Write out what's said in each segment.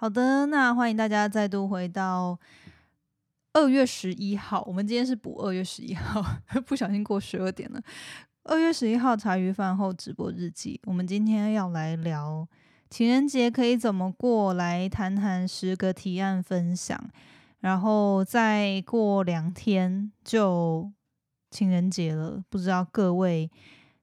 好的，那欢迎大家再度回到二月十一号。我们今天是补二月十一号，不小心过十二点了。二月十一号茶余饭后直播日记，我们今天要来聊情人节可以怎么过，来谈谈十个提案分享。然后再过两天就情人节了，不知道各位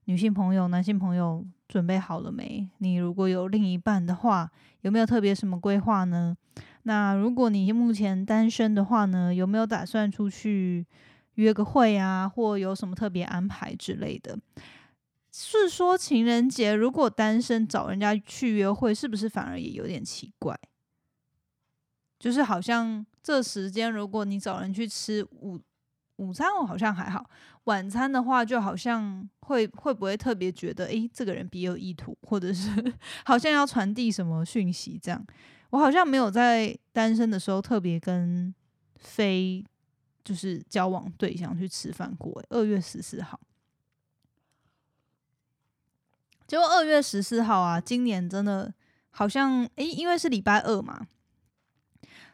女性朋友、男性朋友准备好了没？你如果有另一半的话，有没有特别什么规划呢？那如果你目前单身的话呢，有没有打算出去约个会啊，或有什么特别安排之类的？是说情人节如果单身找人家去约会，是不是反而也有点奇怪？就是好像这时间，如果你找人去吃午午餐，我好像还好；晚餐的话，就好像会会不会特别觉得，诶，这个人别有意图，或者是好像要传递什么讯息这样。我好像没有在单身的时候特别跟非就是交往对象去吃饭过。二月十四号，结果二月十四号啊，今年真的好像诶，因为是礼拜二嘛。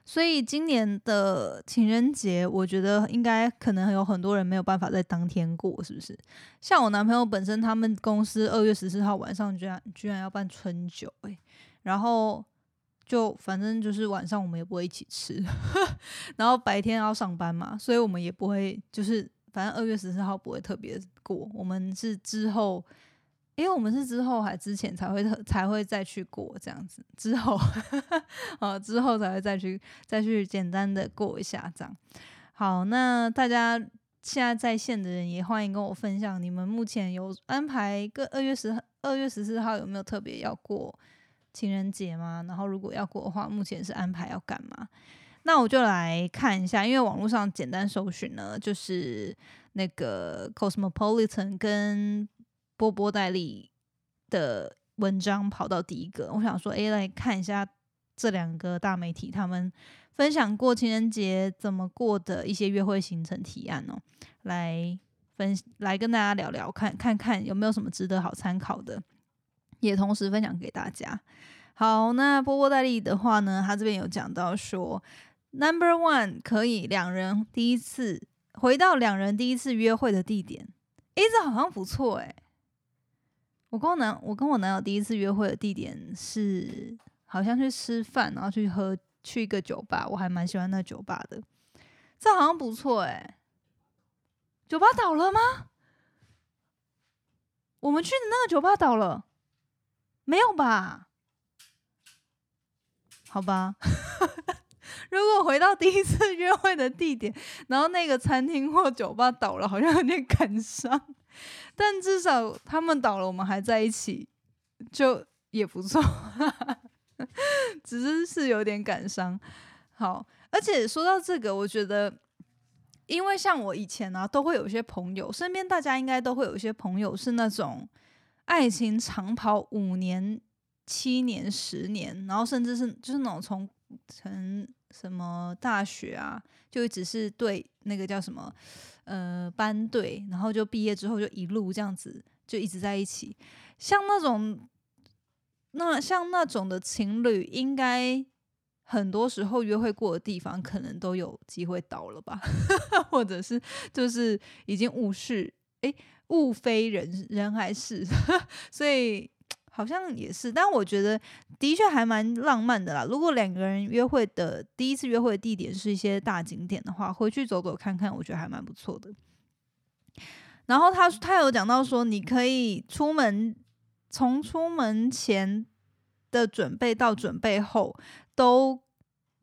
所以今年的情人节，我觉得应该可能有很多人没有办法在当天过，是不是？像我男朋友本身，他们公司二月十四号晚上居然居然要办春酒，诶，然后就反正就是晚上我们也不会一起吃，然后白天要上班嘛，所以我们也不会就是反正二月十四号不会特别过，我们是之后。因为我们是之后还之前才会才会再去过这样子，之后哦之后才会再去再去简单的过一下这样。好，那大家现在在线的人也欢迎跟我分享，你们目前有安排个二月十二月十四号有没有特别要过情人节吗？然后如果要过的话，目前是安排要干嘛？那我就来看一下，因为网络上简单搜寻呢，就是那个 Cosmopolitan 跟波波戴利的文章跑到第一个，我想说，哎，来看一下这两个大媒体他们分享过情人节怎么过的一些约会行程提案哦，来分来跟大家聊聊，看看看有没有什么值得好参考的，也同时分享给大家。好，那波波戴利的话呢，他这边有讲到说，Number One 可以两人第一次回到两人第一次约会的地点，诶，这好像不错诶。我跟我男，我跟我男友第一次约会的地点是好像去吃饭，然后去喝去一个酒吧，我还蛮喜欢那酒吧的，这好像不错哎。酒吧倒了吗？我们去的那个酒吧倒了？没有吧？好吧，如果回到第一次约会的地点，然后那个餐厅或酒吧倒了，好像有点感伤。但至少他们倒了，我们还在一起，就也不错。只是是有点感伤。好，而且说到这个，我觉得，因为像我以前呢，都会有一些朋友，身边大家应该都会有一些朋友是那种爱情长跑五年、七年、十年，然后甚至是就是那种从从什么大学啊，就只是对那个叫什么。呃，班队，然后就毕业之后就一路这样子，就一直在一起。像那种，那像那种的情侣，应该很多时候约会过的地方，可能都有机会倒了吧，或者是就是已经物是，诶，物非人人还是，所以。好像也是，但我觉得的确还蛮浪漫的啦。如果两个人约会的第一次约会的地点是一些大景点的话，回去走走看看，我觉得还蛮不错的。然后他他有讲到说，你可以出门，从出门前的准备到准备后，都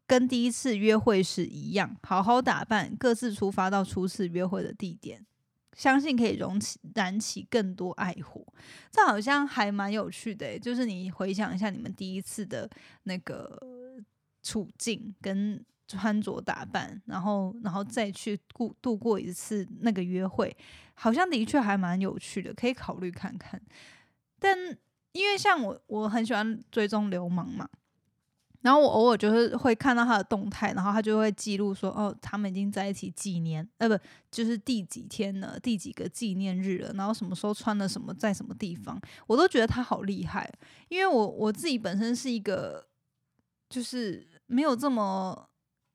跟第一次约会时一样，好好打扮，各自出发到初次约会的地点。相信可以融起燃起更多爱火，这好像还蛮有趣的。就是你回想一下你们第一次的那个处境跟穿着打扮，然后然后再去度度过一次那个约会，好像的确还蛮有趣的，可以考虑看看。但因为像我，我很喜欢追踪流氓嘛。然后我偶尔就是会看到他的动态，然后他就会记录说，哦，他们已经在一起几年，呃，不，就是第几天了，第几个纪念日了，然后什么时候穿了什么，在什么地方，我都觉得他好厉害。因为我我自己本身是一个就是没有这么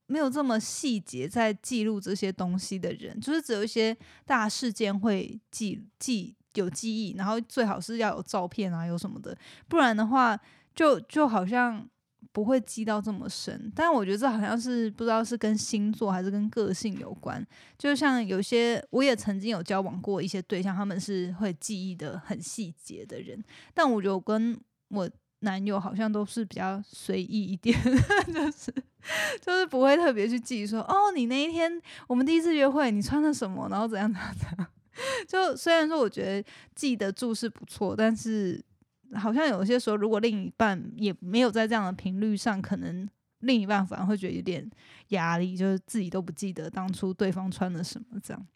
没有这么细节在记录这些东西的人，就是只有一些大事件会记记有记忆，然后最好是要有照片啊，有什么的，不然的话就就好像。不会记到这么深，但我觉得这好像是不知道是跟星座还是跟个性有关。就像有些我也曾经有交往过一些对象，他们是会记忆的很细节的人，但我觉得我跟我男友好像都是比较随意一点，就是就是不会特别去记说哦，你那一天我们第一次约会你穿了什么，然后怎样怎样怎样。就虽然说我觉得记得住是不错，但是。好像有些时候，如果另一半也没有在这样的频率上，可能另一半反而会觉得有点压力，就是自己都不记得当初对方穿了什么这样。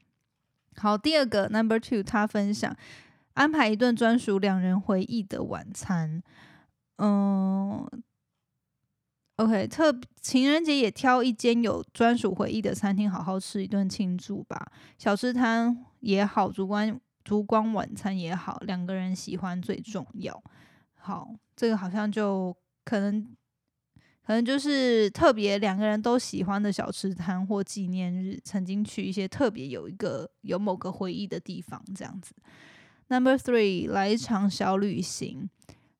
好，第二个 number two，他分享安排一顿专属两人回忆的晚餐。嗯，OK，特情人节也挑一间有专属回忆的餐厅，好好吃一顿庆祝吧。小吃摊也好，烛光。烛光晚餐也好，两个人喜欢最重要。好，这个好像就可能，可能就是特别两个人都喜欢的小吃摊或纪念日，曾经去一些特别有一个有某个回忆的地方，这样子。Number three，来一场小旅行。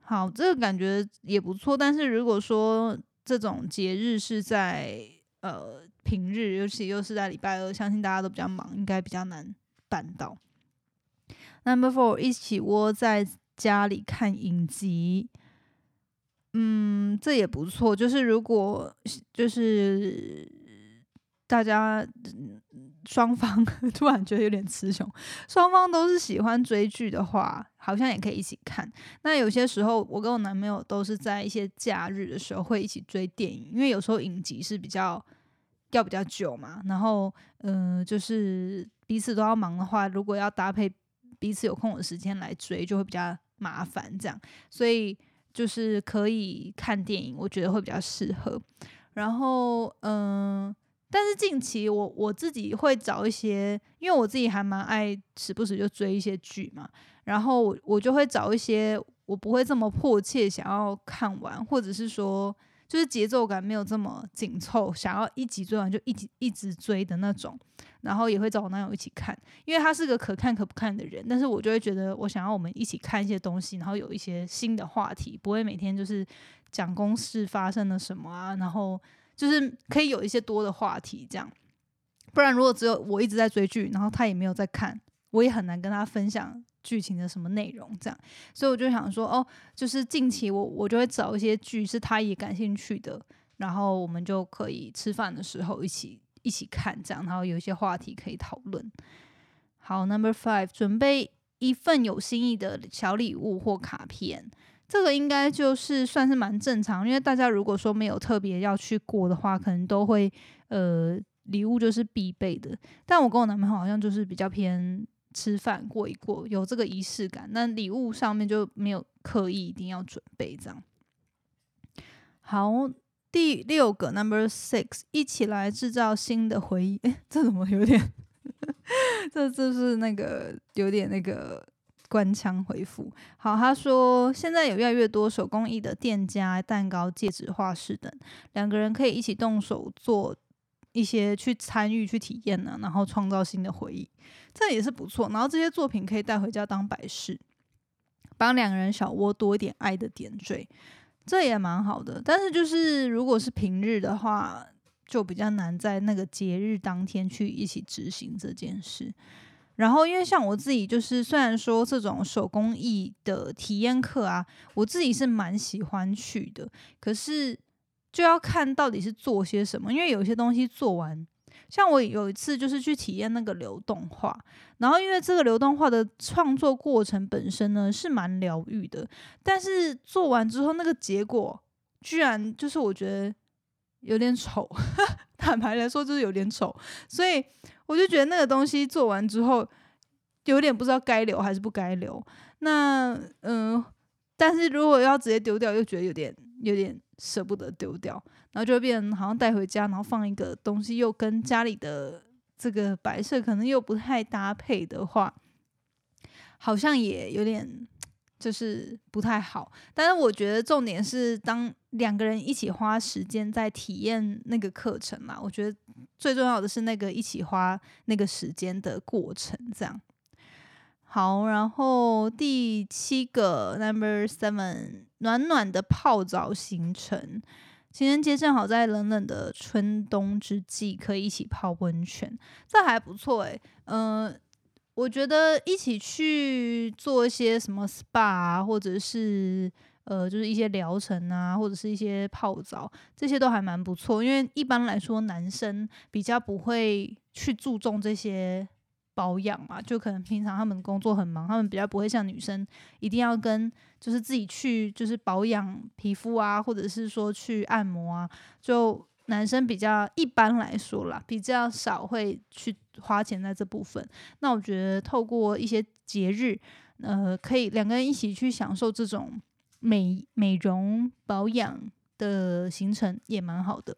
好，这个感觉也不错。但是如果说这种节日是在呃平日，尤其又是在礼拜二，相信大家都比较忙，应该比较难办到。Number four，一起窝在家里看影集，嗯，这也不错。就是如果就是大家双方 突然觉得有点词穷，双方都是喜欢追剧的话，好像也可以一起看。那有些时候，我跟我男朋友都是在一些假日的时候会一起追电影，因为有时候影集是比较要比较久嘛。然后，嗯，就是彼此都要忙的话，如果要搭配。彼此有空的时间来追就会比较麻烦，这样，所以就是可以看电影，我觉得会比较适合。然后，嗯，但是近期我我自己会找一些，因为我自己还蛮爱时不时就追一些剧嘛，然后我我就会找一些我不会这么迫切想要看完，或者是说。就是节奏感没有这么紧凑，想要一集追完就一集一直追的那种，然后也会找我男友一起看，因为他是个可看可不看的人，但是我就会觉得我想要我们一起看一些东西，然后有一些新的话题，不会每天就是讲公事发生了什么啊，然后就是可以有一些多的话题这样，不然如果只有我一直在追剧，然后他也没有在看，我也很难跟他分享。剧情的什么内容这样，所以我就想说，哦，就是近期我我就会找一些剧是他也感兴趣的，然后我们就可以吃饭的时候一起一起看这样，然后有一些话题可以讨论。好，Number Five，准备一份有心意的小礼物或卡片，这个应该就是算是蛮正常，因为大家如果说没有特别要去过的话，可能都会呃礼物就是必备的。但我跟我男朋友好像就是比较偏。吃饭过一过，有这个仪式感。那礼物上面就没有刻意一定要准备这样。好，第六个 number six，一起来制造新的回忆。诶，这怎么有点？这这是那个有点那个官腔回复。好，他说现在有越来越多手工艺的店家、蛋糕、戒指、画饰等，两个人可以一起动手做。一些去参与、去体验呢，然后创造新的回忆，这也是不错。然后这些作品可以带回家当摆饰，帮两个人小窝多一点爱的点缀，这也蛮好的。但是就是如果是平日的话，就比较难在那个节日当天去一起执行这件事。然后因为像我自己，就是虽然说这种手工艺的体验课啊，我自己是蛮喜欢去的，可是。就要看到底是做些什么，因为有些东西做完，像我有一次就是去体验那个流动画，然后因为这个流动画的创作过程本身呢是蛮疗愈的，但是做完之后那个结果居然就是我觉得有点丑，坦白来说就是有点丑，所以我就觉得那个东西做完之后有点不知道该留还是不该留。那嗯，但是如果要直接丢掉，又觉得有点有点。舍不得丢掉，然后就会变成好像带回家，然后放一个东西，又跟家里的这个摆设可能又不太搭配的话，好像也有点就是不太好。但是我觉得重点是当两个人一起花时间在体验那个课程嘛，我觉得最重要的是那个一起花那个时间的过程，这样。好，然后第七个 number seven，暖暖的泡澡行程。情人节正好在冷冷的春冬之际，可以一起泡温泉，这还不错诶。嗯，我觉得一起去做一些什么 SPA 啊，或者是呃，就是一些疗程啊，或者是一些泡澡，这些都还蛮不错。因为一般来说，男生比较不会去注重这些。保养嘛，就可能平常他们工作很忙，他们比较不会像女生一定要跟就是自己去就是保养皮肤啊，或者是说去按摩啊。就男生比较一般来说啦，比较少会去花钱在这部分。那我觉得透过一些节日，呃，可以两个人一起去享受这种美美容保养的行程，也蛮好的。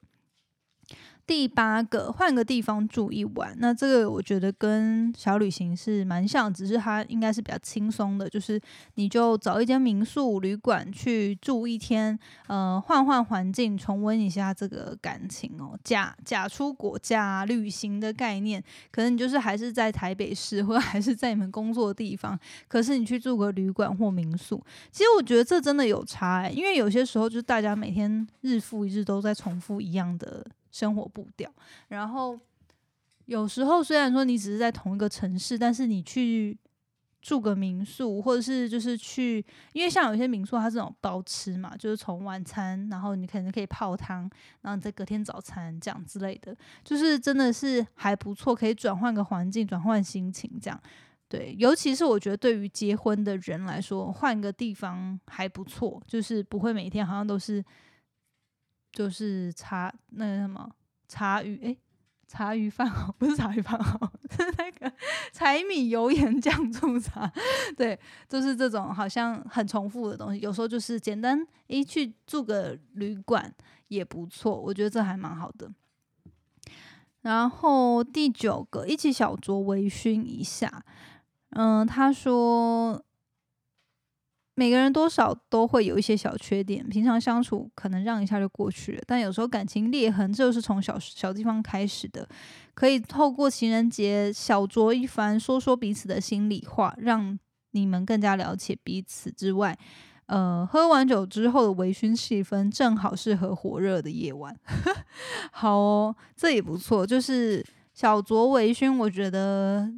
第八个，换个地方住一晚，那这个我觉得跟小旅行是蛮像，只是它应该是比较轻松的，就是你就找一间民宿旅馆去住一天，呃，换换环境，重温一下这个感情哦。假假出国假旅行的概念，可能你就是还是在台北市，或者还是在你们工作的地方，可是你去住个旅馆或民宿，其实我觉得这真的有差，因为有些时候就是大家每天日复一日都在重复一样的。生活步调，然后有时候虽然说你只是在同一个城市，但是你去住个民宿，或者是就是去，因为像有些民宿它这种包吃嘛，就是从晚餐，然后你可能可以泡汤，然后你再隔天早餐这样之类的，就是真的是还不错，可以转换个环境，转换心情这样。对，尤其是我觉得对于结婚的人来说，换个地方还不错，就是不会每天好像都是。就是茶那个什么茶余哎，茶余饭后 不是茶余饭后，是那个柴米油盐酱醋茶，对，就是这种好像很重复的东西。有时候就是简单诶，去住个旅馆也不错，我觉得这还蛮好的。然后第九个，一起小酌微醺一下。嗯，他说。每个人多少都会有一些小缺点，平常相处可能让一下就过去了，但有时候感情裂痕就是从小小地方开始的。可以透过情人节小酌一番，说说彼此的心里话，让你们更加了解彼此之外，呃，喝完酒之后的微醺气氛正好适合火热的夜晚。好哦，这也不错，就是小酌微醺，我觉得。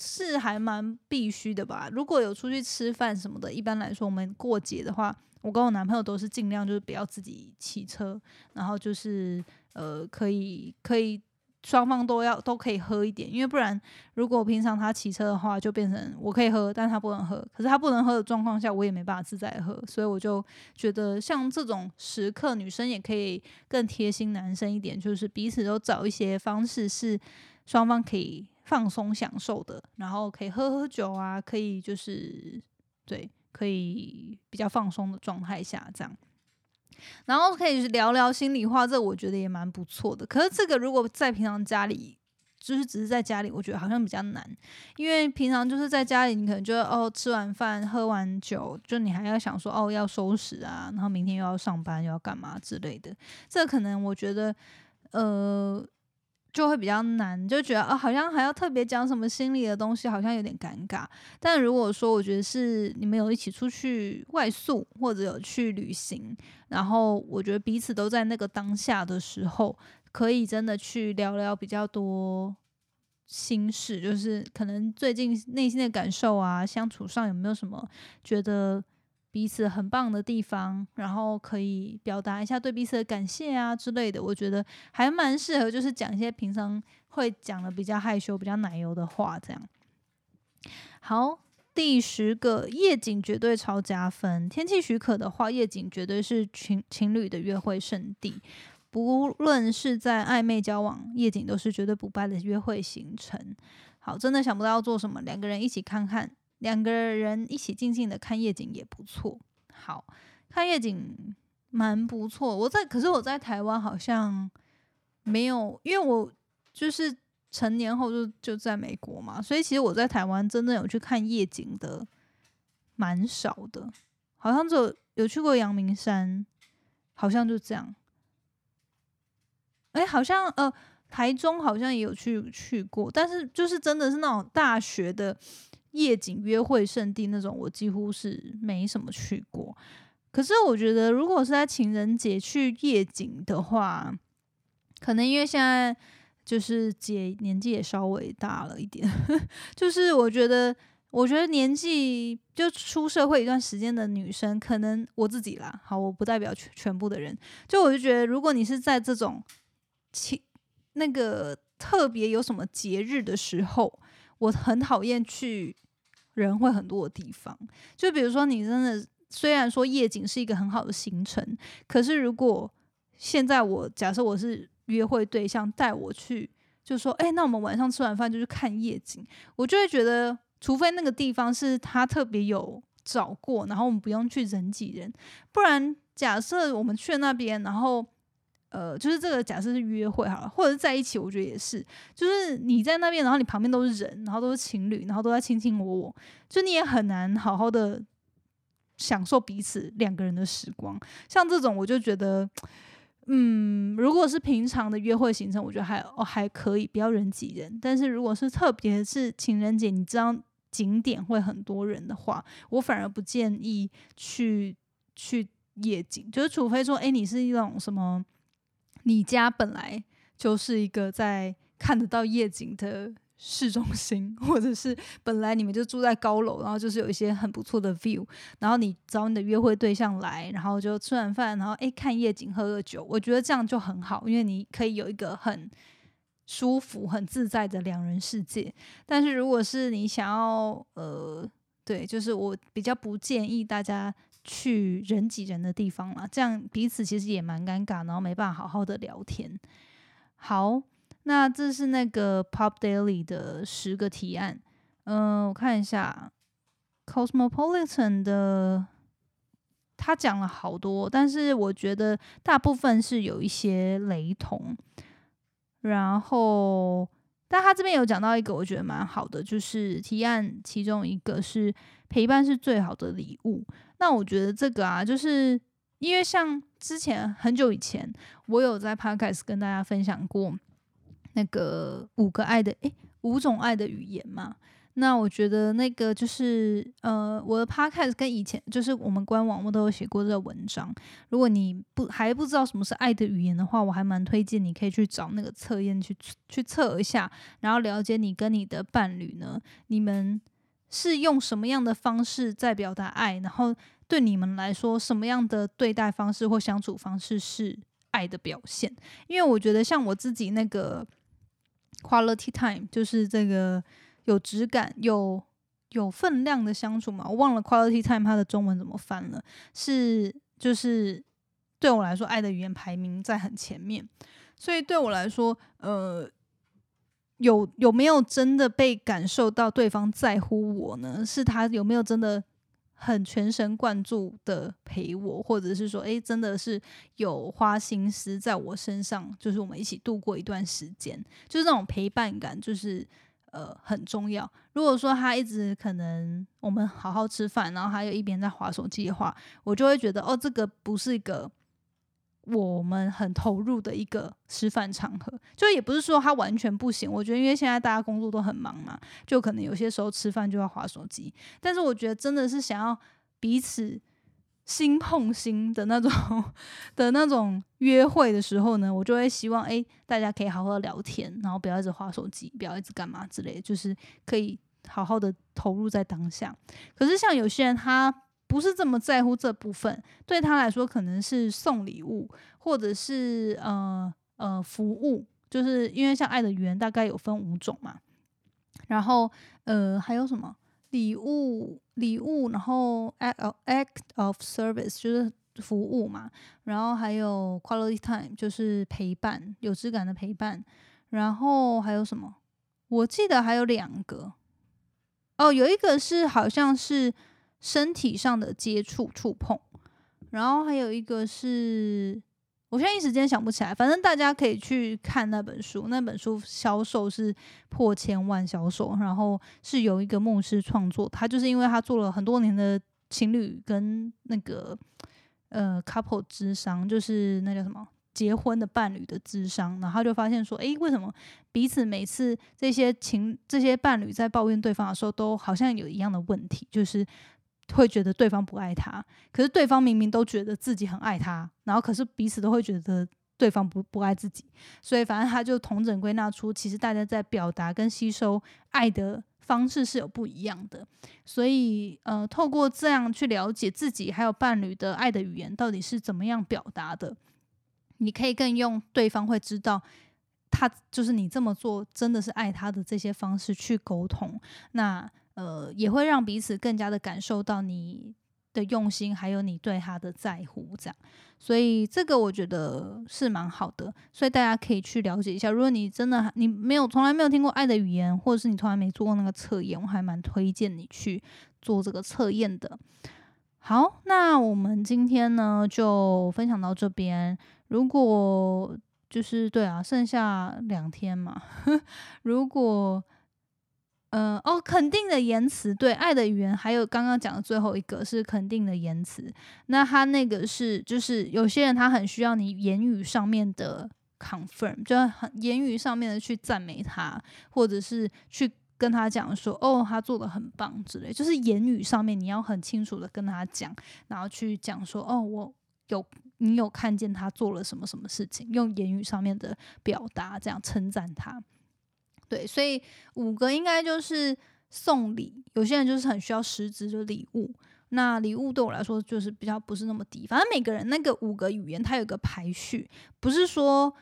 是还蛮必须的吧？如果有出去吃饭什么的，一般来说我们过节的话，我跟我男朋友都是尽量就是不要自己骑车，然后就是呃可以可以双方都要都可以喝一点，因为不然如果平常他骑车的话，就变成我可以喝，但他不能喝。可是他不能喝的状况下，我也没办法自在喝，所以我就觉得像这种时刻，女生也可以更贴心男生一点，就是彼此都找一些方式是双方可以。放松享受的，然后可以喝喝酒啊，可以就是对，可以比较放松的状态下这样，然后可以聊聊心里话，这我觉得也蛮不错的。可是这个如果在平常家里，就是只是在家里，我觉得好像比较难，因为平常就是在家里，你可能就哦吃完饭喝完酒，就你还要想说哦要收拾啊，然后明天又要上班又要干嘛之类的，这可能我觉得呃。就会比较难，就觉得啊，好像还要特别讲什么心理的东西，好像有点尴尬。但如果说我觉得是你们有一起出去外宿，或者有去旅行，然后我觉得彼此都在那个当下的时候，可以真的去聊聊比较多心事，就是可能最近内心的感受啊，相处上有没有什么觉得。彼此很棒的地方，然后可以表达一下对彼此的感谢啊之类的，我觉得还蛮适合，就是讲一些平常会讲的比较害羞、比较奶油的话，这样。好，第十个夜景绝对超加分，天气许可的话，夜景绝对是情情侣的约会圣地，不论是在暧昧交往，夜景都是绝对不败的约会行程。好，真的想不到要做什么，两个人一起看看。两个人一起静静的看夜景也不错。好看夜景蛮不错。我在，可是我在台湾好像没有，因为我就是成年后就就在美国嘛，所以其实我在台湾真正有去看夜景的蛮少的，好像只有有去过阳明山，好像就这样。哎，好像呃，台中好像也有去去过，但是就是真的是那种大学的夜景约会圣地那种，我几乎是没什么去过。可是我觉得，如果是在情人节去夜景的话，可能因为现在就是姐年纪也稍微大了一点，就是我觉得，我觉得年纪就出社会一段时间的女生，可能我自己啦，好，我不代表全全部的人，就我就觉得，如果你是在这种情那个特别有什么节日的时候，我很讨厌去人会很多的地方，就比如说你真的。虽然说夜景是一个很好的行程，可是如果现在我假设我是约会对象带我去，就说哎，那我们晚上吃完饭就去看夜景，我就会觉得，除非那个地方是他特别有找过，然后我们不用去人挤人，不然假设我们去那边，然后呃，就是这个假设是约会好了，或者是在一起，我觉得也是，就是你在那边，然后你旁边都是人，然后都是情侣，然后都在卿卿我我，就你也很难好好的。享受彼此两个人的时光，像这种我就觉得，嗯，如果是平常的约会行程，我觉得还哦还可以，不要人挤人。但是如果是特别是情人节，你知道景点会很多人的话，我反而不建议去去夜景，就是除非说，哎，你是一种什么，你家本来就是一个在看得到夜景的。市中心，或者是本来你们就住在高楼，然后就是有一些很不错的 view，然后你找你的约会对象来，然后就吃完饭，然后诶看夜景，喝个酒，我觉得这样就很好，因为你可以有一个很舒服、很自在的两人世界。但是如果是你想要，呃，对，就是我比较不建议大家去人挤人的地方了，这样彼此其实也蛮尴尬，然后没办法好好的聊天。好。那这是那个 Pop Daily 的十个提案，嗯，我看一下 Cosmopolitan 的，他讲了好多，但是我觉得大部分是有一些雷同。然后，但他这边有讲到一个，我觉得蛮好的，就是提案其中一个是陪伴是最好的礼物。那我觉得这个啊，就是因为像之前很久以前，我有在 Podcast 跟大家分享过。那个五个爱的诶，五种爱的语言嘛。那我觉得那个就是呃，我的 podcast 跟以前就是我们官网我都有写过这个文章。如果你不还不知道什么是爱的语言的话，我还蛮推荐你可以去找那个测验去去测一下，然后了解你跟你的伴侣呢，你们是用什么样的方式在表达爱，然后对你们来说什么样的对待方式或相处方式是爱的表现。因为我觉得像我自己那个。Quality time 就是这个有质感、有有分量的相处嘛。我忘了 Quality time 它的中文怎么翻了，是就是对我来说，爱的语言排名在很前面。所以对我来说，呃，有有没有真的被感受到对方在乎我呢？是他有没有真的？很全神贯注的陪我，或者是说，诶，真的是有花心思在我身上，就是我们一起度过一段时间，就是那种陪伴感，就是呃很重要。如果说他一直可能我们好好吃饭，然后他又一边在划手机的话，我就会觉得哦，这个不是一个。我们很投入的一个吃饭场合，就也不是说他完全不行。我觉得，因为现在大家工作都很忙嘛，就可能有些时候吃饭就要划手机。但是，我觉得真的是想要彼此心碰心的那种 的那种约会的时候呢，我就会希望，哎，大家可以好好聊天，然后不要一直划手机，不要一直干嘛之类，就是可以好好的投入在当下。可是，像有些人他。不是这么在乎这部分，对他来说可能是送礼物，或者是呃呃服务，就是因为像爱的语言大概有分五种嘛，然后呃还有什么礼物礼物，然后 act act of service 就是服务嘛，然后还有 quality time 就是陪伴有质感的陪伴，然后还有什么？我记得还有两个，哦，有一个是好像是。身体上的接触、触碰，然后还有一个是，我现在一时间想不起来。反正大家可以去看那本书，那本书销售是破千万销售，然后是有一个牧师创作，他就是因为他做了很多年的情侣跟那个呃 couple 智商，就是那叫什么结婚的伴侣的智商，然后他就发现说，诶，为什么彼此每次这些情这些伴侣在抱怨对方的时候，都好像有一样的问题，就是会觉得对方不爱他，可是对方明明都觉得自己很爱他，然后可是彼此都会觉得。对方不不爱自己，所以反正他就同整归纳出，其实大家在表达跟吸收爱的方式是有不一样的。所以呃，透过这样去了解自己还有伴侣的爱的语言到底是怎么样表达的，你可以更用对方会知道他就是你这么做真的是爱他的这些方式去沟通，那呃也会让彼此更加的感受到你。的用心，还有你对他的在乎，这样，所以这个我觉得是蛮好的，所以大家可以去了解一下。如果你真的你没有从来没有听过爱的语言，或者是你从来没做过那个测验，我还蛮推荐你去做这个测验的。好，那我们今天呢就分享到这边。如果就是对啊，剩下两天嘛，如果。嗯哦，肯定的言辞，对爱的语言，还有刚刚讲的最后一个是肯定的言辞。那他那个是，就是有些人他很需要你言语上面的 confirm，就很言语上面的去赞美他，或者是去跟他讲说，哦，他做的很棒之类。就是言语上面你要很清楚的跟他讲，然后去讲说，哦，我有你有看见他做了什么什么事情，用言语上面的表达这样称赞他。对，所以五个应该就是送礼。有些人就是很需要实质的礼物，那礼物对我来说就是比较不是那么低。反正每个人那个五个语言，它有个排序，不是说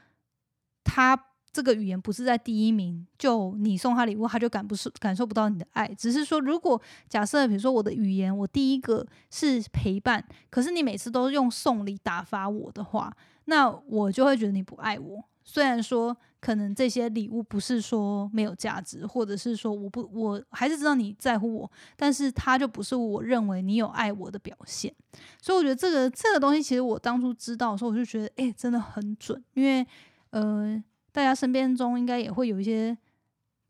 他这个语言不是在第一名，就你送他礼物，他就感不是感受不到你的爱。只是说，如果假设比如说我的语言，我第一个是陪伴，可是你每次都用送礼打发我的话，那我就会觉得你不爱我。虽然说。可能这些礼物不是说没有价值，或者是说我不我还是知道你在乎我，但是它就不是我认为你有爱我的表现。所以我觉得这个这个东西，其实我当初知道的时候，我就觉得哎，真的很准。因为呃，大家身边中应该也会有一些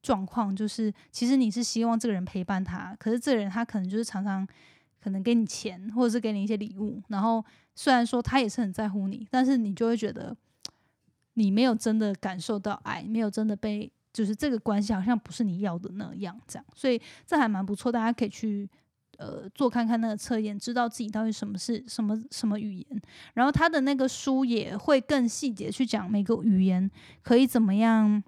状况，就是其实你是希望这个人陪伴他，可是这个人他可能就是常常可能给你钱，或者是给你一些礼物，然后虽然说他也是很在乎你，但是你就会觉得。你没有真的感受到爱，没有真的被，就是这个关系好像不是你要的那样，这样，所以这还蛮不错，大家可以去呃做看看那个测验，知道自己到底什么是什么什么语言。然后他的那个书也会更细节去讲每个语言可以怎么样，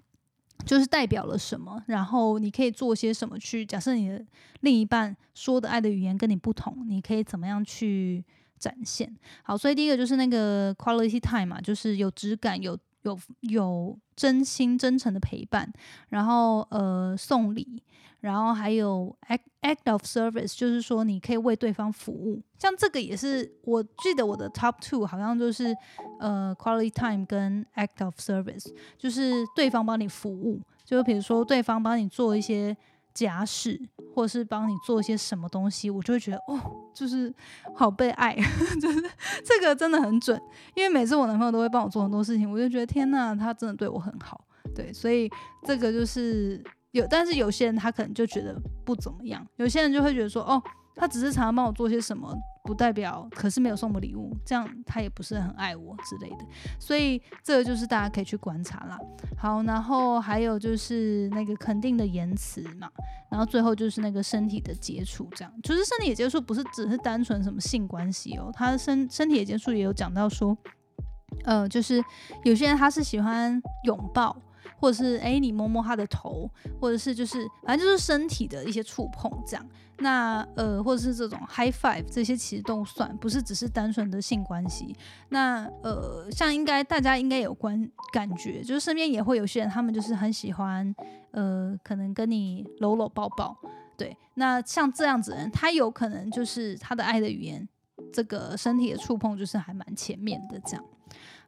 就是代表了什么，然后你可以做些什么去。假设你的另一半说的爱的语言跟你不同，你可以怎么样去展现？好，所以第一个就是那个 quality time 嘛，就是有质感有。有有真心真诚的陪伴，然后呃送礼，然后还有 act act of service，就是说你可以为对方服务。像这个也是，我记得我的 top two 好像就是呃 quality time 跟 act of service，就是对方帮你服务，就比如说对方帮你做一些。家事，或是帮你做一些什么东西，我就会觉得哦，就是好被爱，就是这个真的很准。因为每次我男朋友都会帮我做很多事情，我就觉得天呐，他真的对我很好。对，所以这个就是有，但是有些人他可能就觉得不怎么样，有些人就会觉得说哦。他只是常常帮我做些什么，不代表可是没有送我礼物，这样他也不是很爱我之类的。所以这个就是大家可以去观察啦。好，然后还有就是那个肯定的言辞嘛，然后最后就是那个身体的接触，这样就是身体的接触不是只是单纯什么性关系哦，他身身体的接触也有讲到说，呃，就是有些人他是喜欢拥抱。或者是哎，你摸摸他的头，或者是就是反正就是身体的一些触碰这样。那呃，或者是这种 high five 这些其实都算，不是只是单纯的性关系。那呃，像应该大家应该有关感觉，就是身边也会有些人，他们就是很喜欢呃，可能跟你搂搂抱抱。对，那像这样子人，他有可能就是他的爱的语言，这个身体的触碰就是还蛮前面的这样。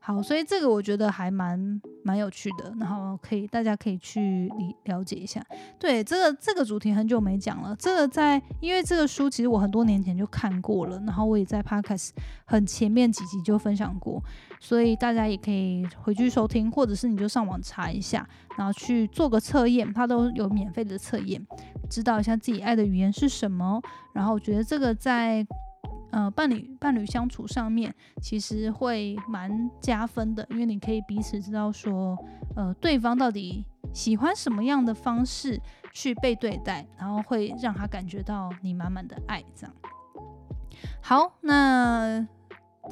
好，所以这个我觉得还蛮蛮有趣的，然后可以大家可以去理了解一下。对，这个这个主题很久没讲了，这个在因为这个书其实我很多年前就看过了，然后我也在 Podcast 很前面几集就分享过，所以大家也可以回去收听，或者是你就上网查一下，然后去做个测验，它都有免费的测验，知道一下自己爱的语言是什么。然后我觉得这个在。呃，伴侣伴侣相处上面其实会蛮加分的，因为你可以彼此知道说，呃，对方到底喜欢什么样的方式去被对待，然后会让他感觉到你满满的爱。这样，好，那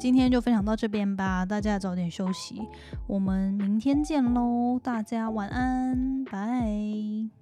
今天就分享到这边吧，大家早点休息，我们明天见喽，大家晚安，拜。